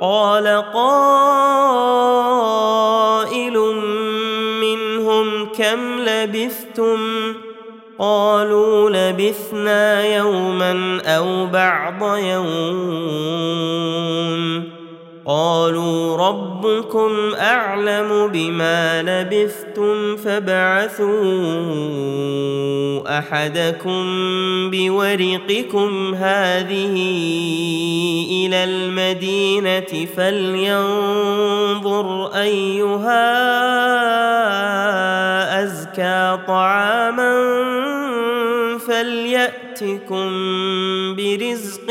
قال قائل منهم كم لبثتم؟ قالوا لبثنا يوما أو بعض يوم. قالوا ربكم أعلم بما لبثتم فابعثوا أحدكم بورقكم هذه إلى المدينة فلينظر أيها أزكى طعاما فليأتكم برزق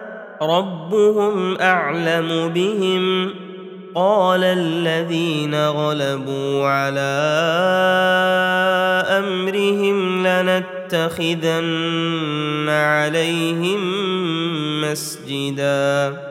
ربهم أعلم بهم قال الذين غلبوا على أمرهم لنتخذن عليهم مسجدا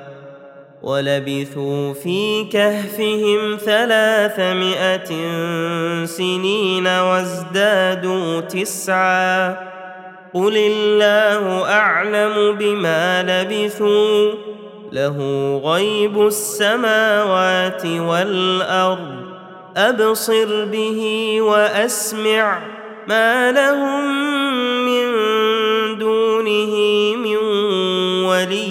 ولبثوا في كهفهم ثلاثمائة سنين وازدادوا تسعا. قل الله أعلم بما لبثوا له غيب السماوات والأرض. أبصر به وأسمع ما لهم من دونه من ولي.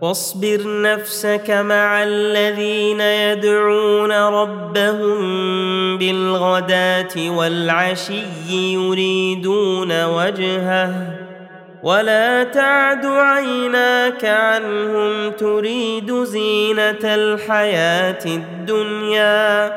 واصبر نفسك مع الذين يدعون ربهم بالغداة والعشي يريدون وجهه ولا تعد عيناك عنهم تريد زينة الحياة الدنيا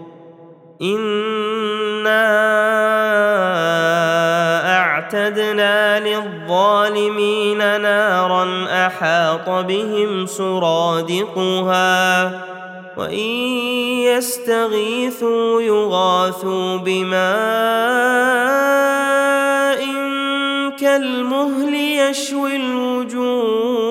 انا اعتدنا للظالمين نارا احاط بهم سرادقها وان يستغيثوا يغاثوا بماء كالمهل يشوي الوجوه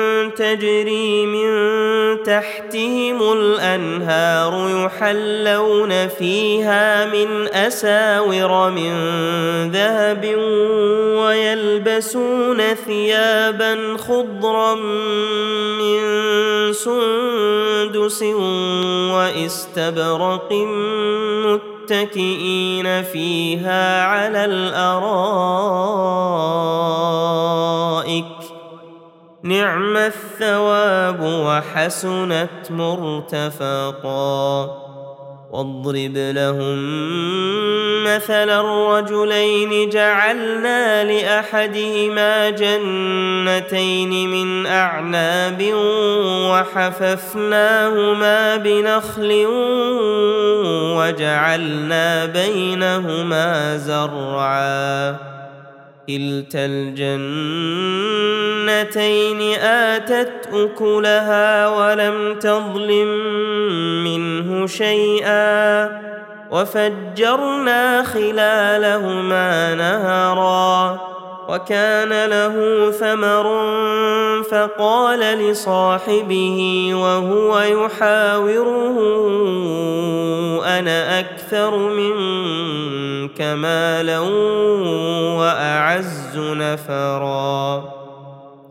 تجري من تحتهم الأنهار يحلون فيها من أساور من ذهب ويلبسون ثيابا خضرا من سندس وإستبرق متكئين فيها على الأرائك نعم الثواب وحسنت مرتفقا. واضرب لهم مثل الرجلين جعلنا لأحدهما جنتين من أعناب وحففناهما بنخل وجعلنا بينهما زرعا. كلتا الجنتين آتت أكلها ولم تظلم منه شيئا وفجرنا خلالهما نهرا وكان له ثمر فقال لصاحبه وهو يحاوره أنا أكثر منك مالا وأعز نفرا.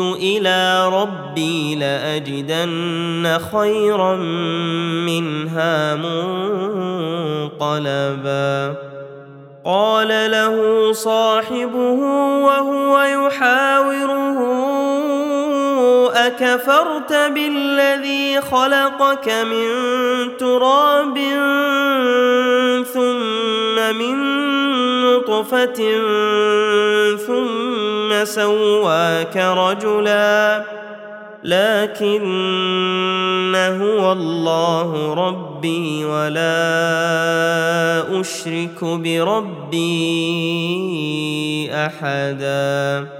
إلى ربي لأجدن خيرا منها منقلبا. قال له صاحبه وهو يحاوره أكفرت بالذي خلقك من تراب ثم من نطفة ثم سواك رجلا لكن هو الله ربي ولا أشرك بربي أحدا.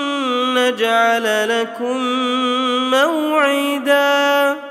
نجعل لكم موعدا.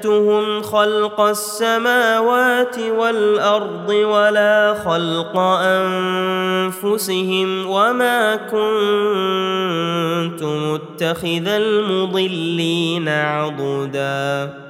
اشهدتهم خلق السماوات والأرض ولا خلق أنفسهم وما كنت متخذ المضلين عضدا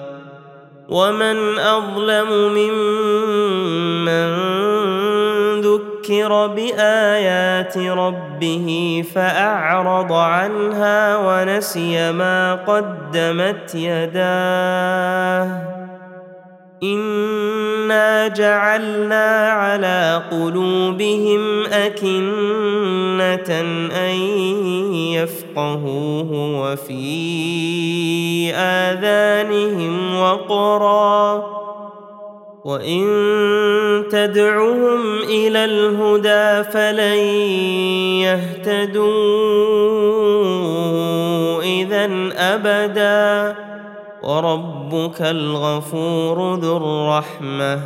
ومن اظلم ممن ذكر بايات ربه فاعرض عنها ونسي ما قدمت يداه انا جعلنا على قلوبهم اكنه ان يفقهوه وفي اذانهم وقرا وان تدعهم إلى الهدى فلن يهتدوا اذا ابدا وربك الغفور ذو الرحمة.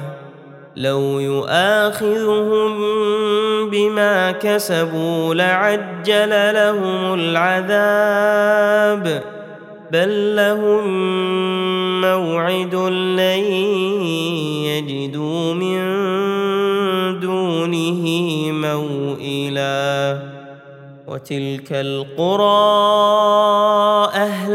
لو يؤاخذهم بما كسبوا لعجل لهم العذاب. بل لهم موعد لن يجدوا من دونه موئلا. وتلك القرى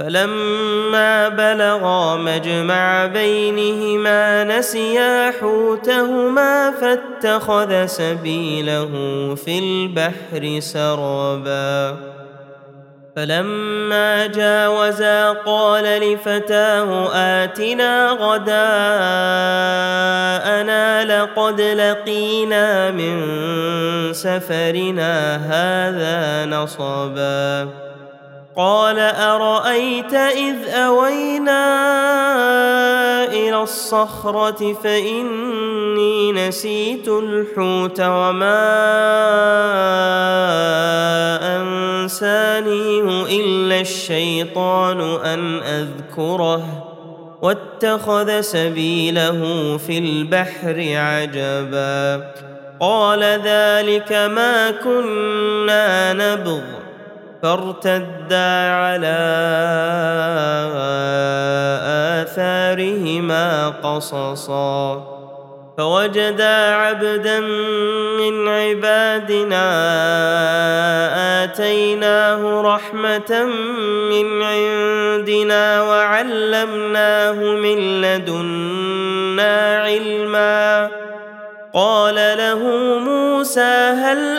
فلما بلغا مجمع بينهما نسيا حوتهما فاتخذ سبيله في البحر سربا فلما جاوزا قال لفتاه آتنا غداءنا لقد لقينا من سفرنا هذا نصبا. قال أرأيت إذ أوينا إلى الصخرة فإني نسيت الحوت وما أنسانيه إلا الشيطان أن أذكره واتخذ سبيله في البحر عجبا قال ذلك ما كنا نبغ فارتدا على آثارهما قصصا فوجدا عبدا من عبادنا آتيناه رحمة من عندنا وعلمناه من لدنا علما. قال له موسى هل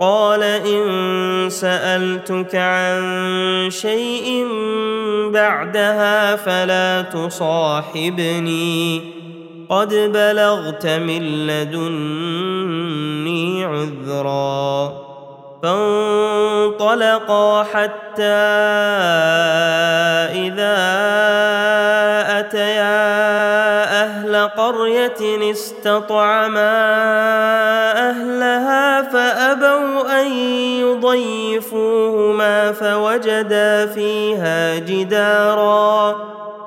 قال إن سألتك عن شيء بعدها فلا تصاحبني. قد بلغت من لدني عذرا. فانطلقا حتى إذا أتيا أهل قرية استطعما أهلها فأبوا أن يضيفوهما فوجدا فيها جدارا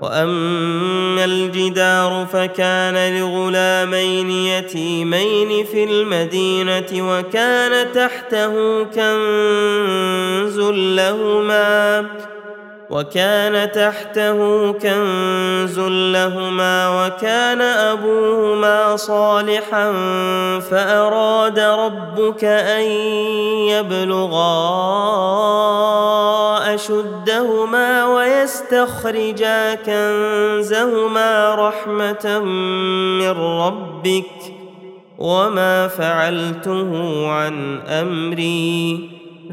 وأما الجدار فكان لغلامين يتيمين في المدينة وكان تحته كنز لهما وكان تحته كنز لهما وكان أبوهما صالحا فأراد ربك أن يبلغا أشدهما ويستخرجا كنزهما رحمة من ربك وما فعلته عن أمري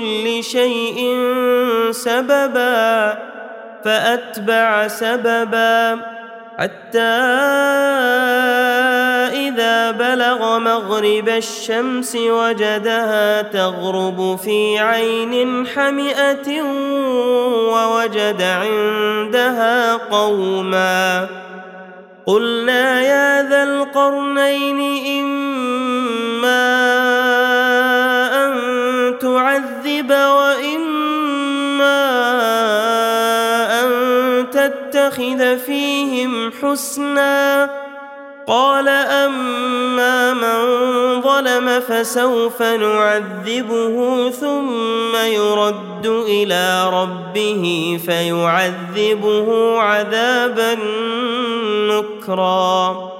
كل شيء سببا فأتبع سببا. حتى إذا بلغ مغرب الشمس وجدها تغرب في عين حمئة ووجد عندها قوما. قلنا يا ذا القرنين إن نتخذ فيهم حسنا قال أما من ظلم فسوف نعذبه ثم يرد إلى ربه فيعذبه عذابا نكرا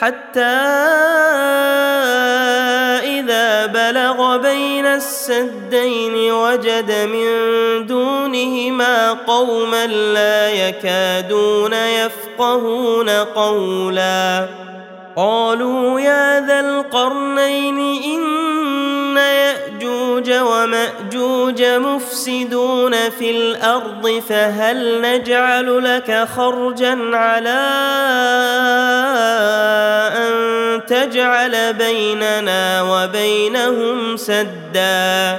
حتى إذا بلغ بين السدين وجد من دونهما قوما لا يكادون يفقهون قولا. قالوا يا ذا القرنين إن ياجوج ومأجوج مفسدون في الأرض فهل نجعل لك خرجا على أن تجعل بيننا وبينهم سدا؟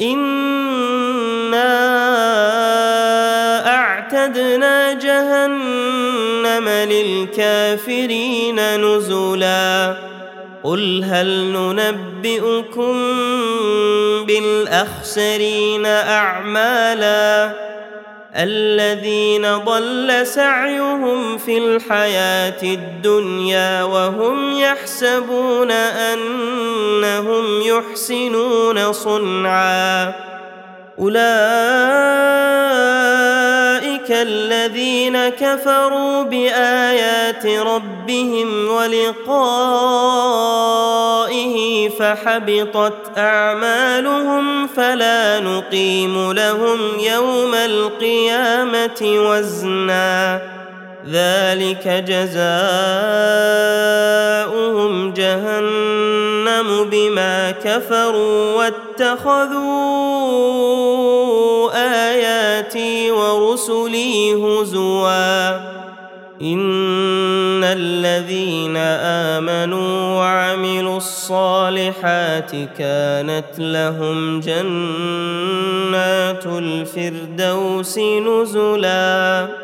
انا اعتدنا جهنم للكافرين نزلا قل هل ننبئكم بالاخسرين اعمالا الذين ضل سعيهم في الحياة الدنيا وهم يحسبون أنهم يحسنون صنعا أولئك الذين كفروا بآيات ربهم ولقائه فحبطت أعمالهم فلا نقيم لهم يوم القيامة وزنا ذلك جزاؤهم جهنم بما كفروا واتخذوا آياتي ورسلي هزوا. إن الذين آمنوا وعملوا الصالحات كانت لهم جنات الفردوس نزلا.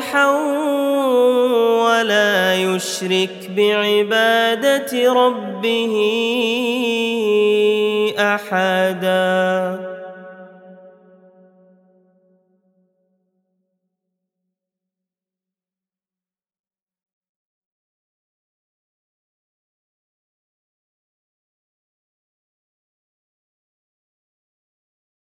صالحا ولا يشرك بعبادة ربه أحدا.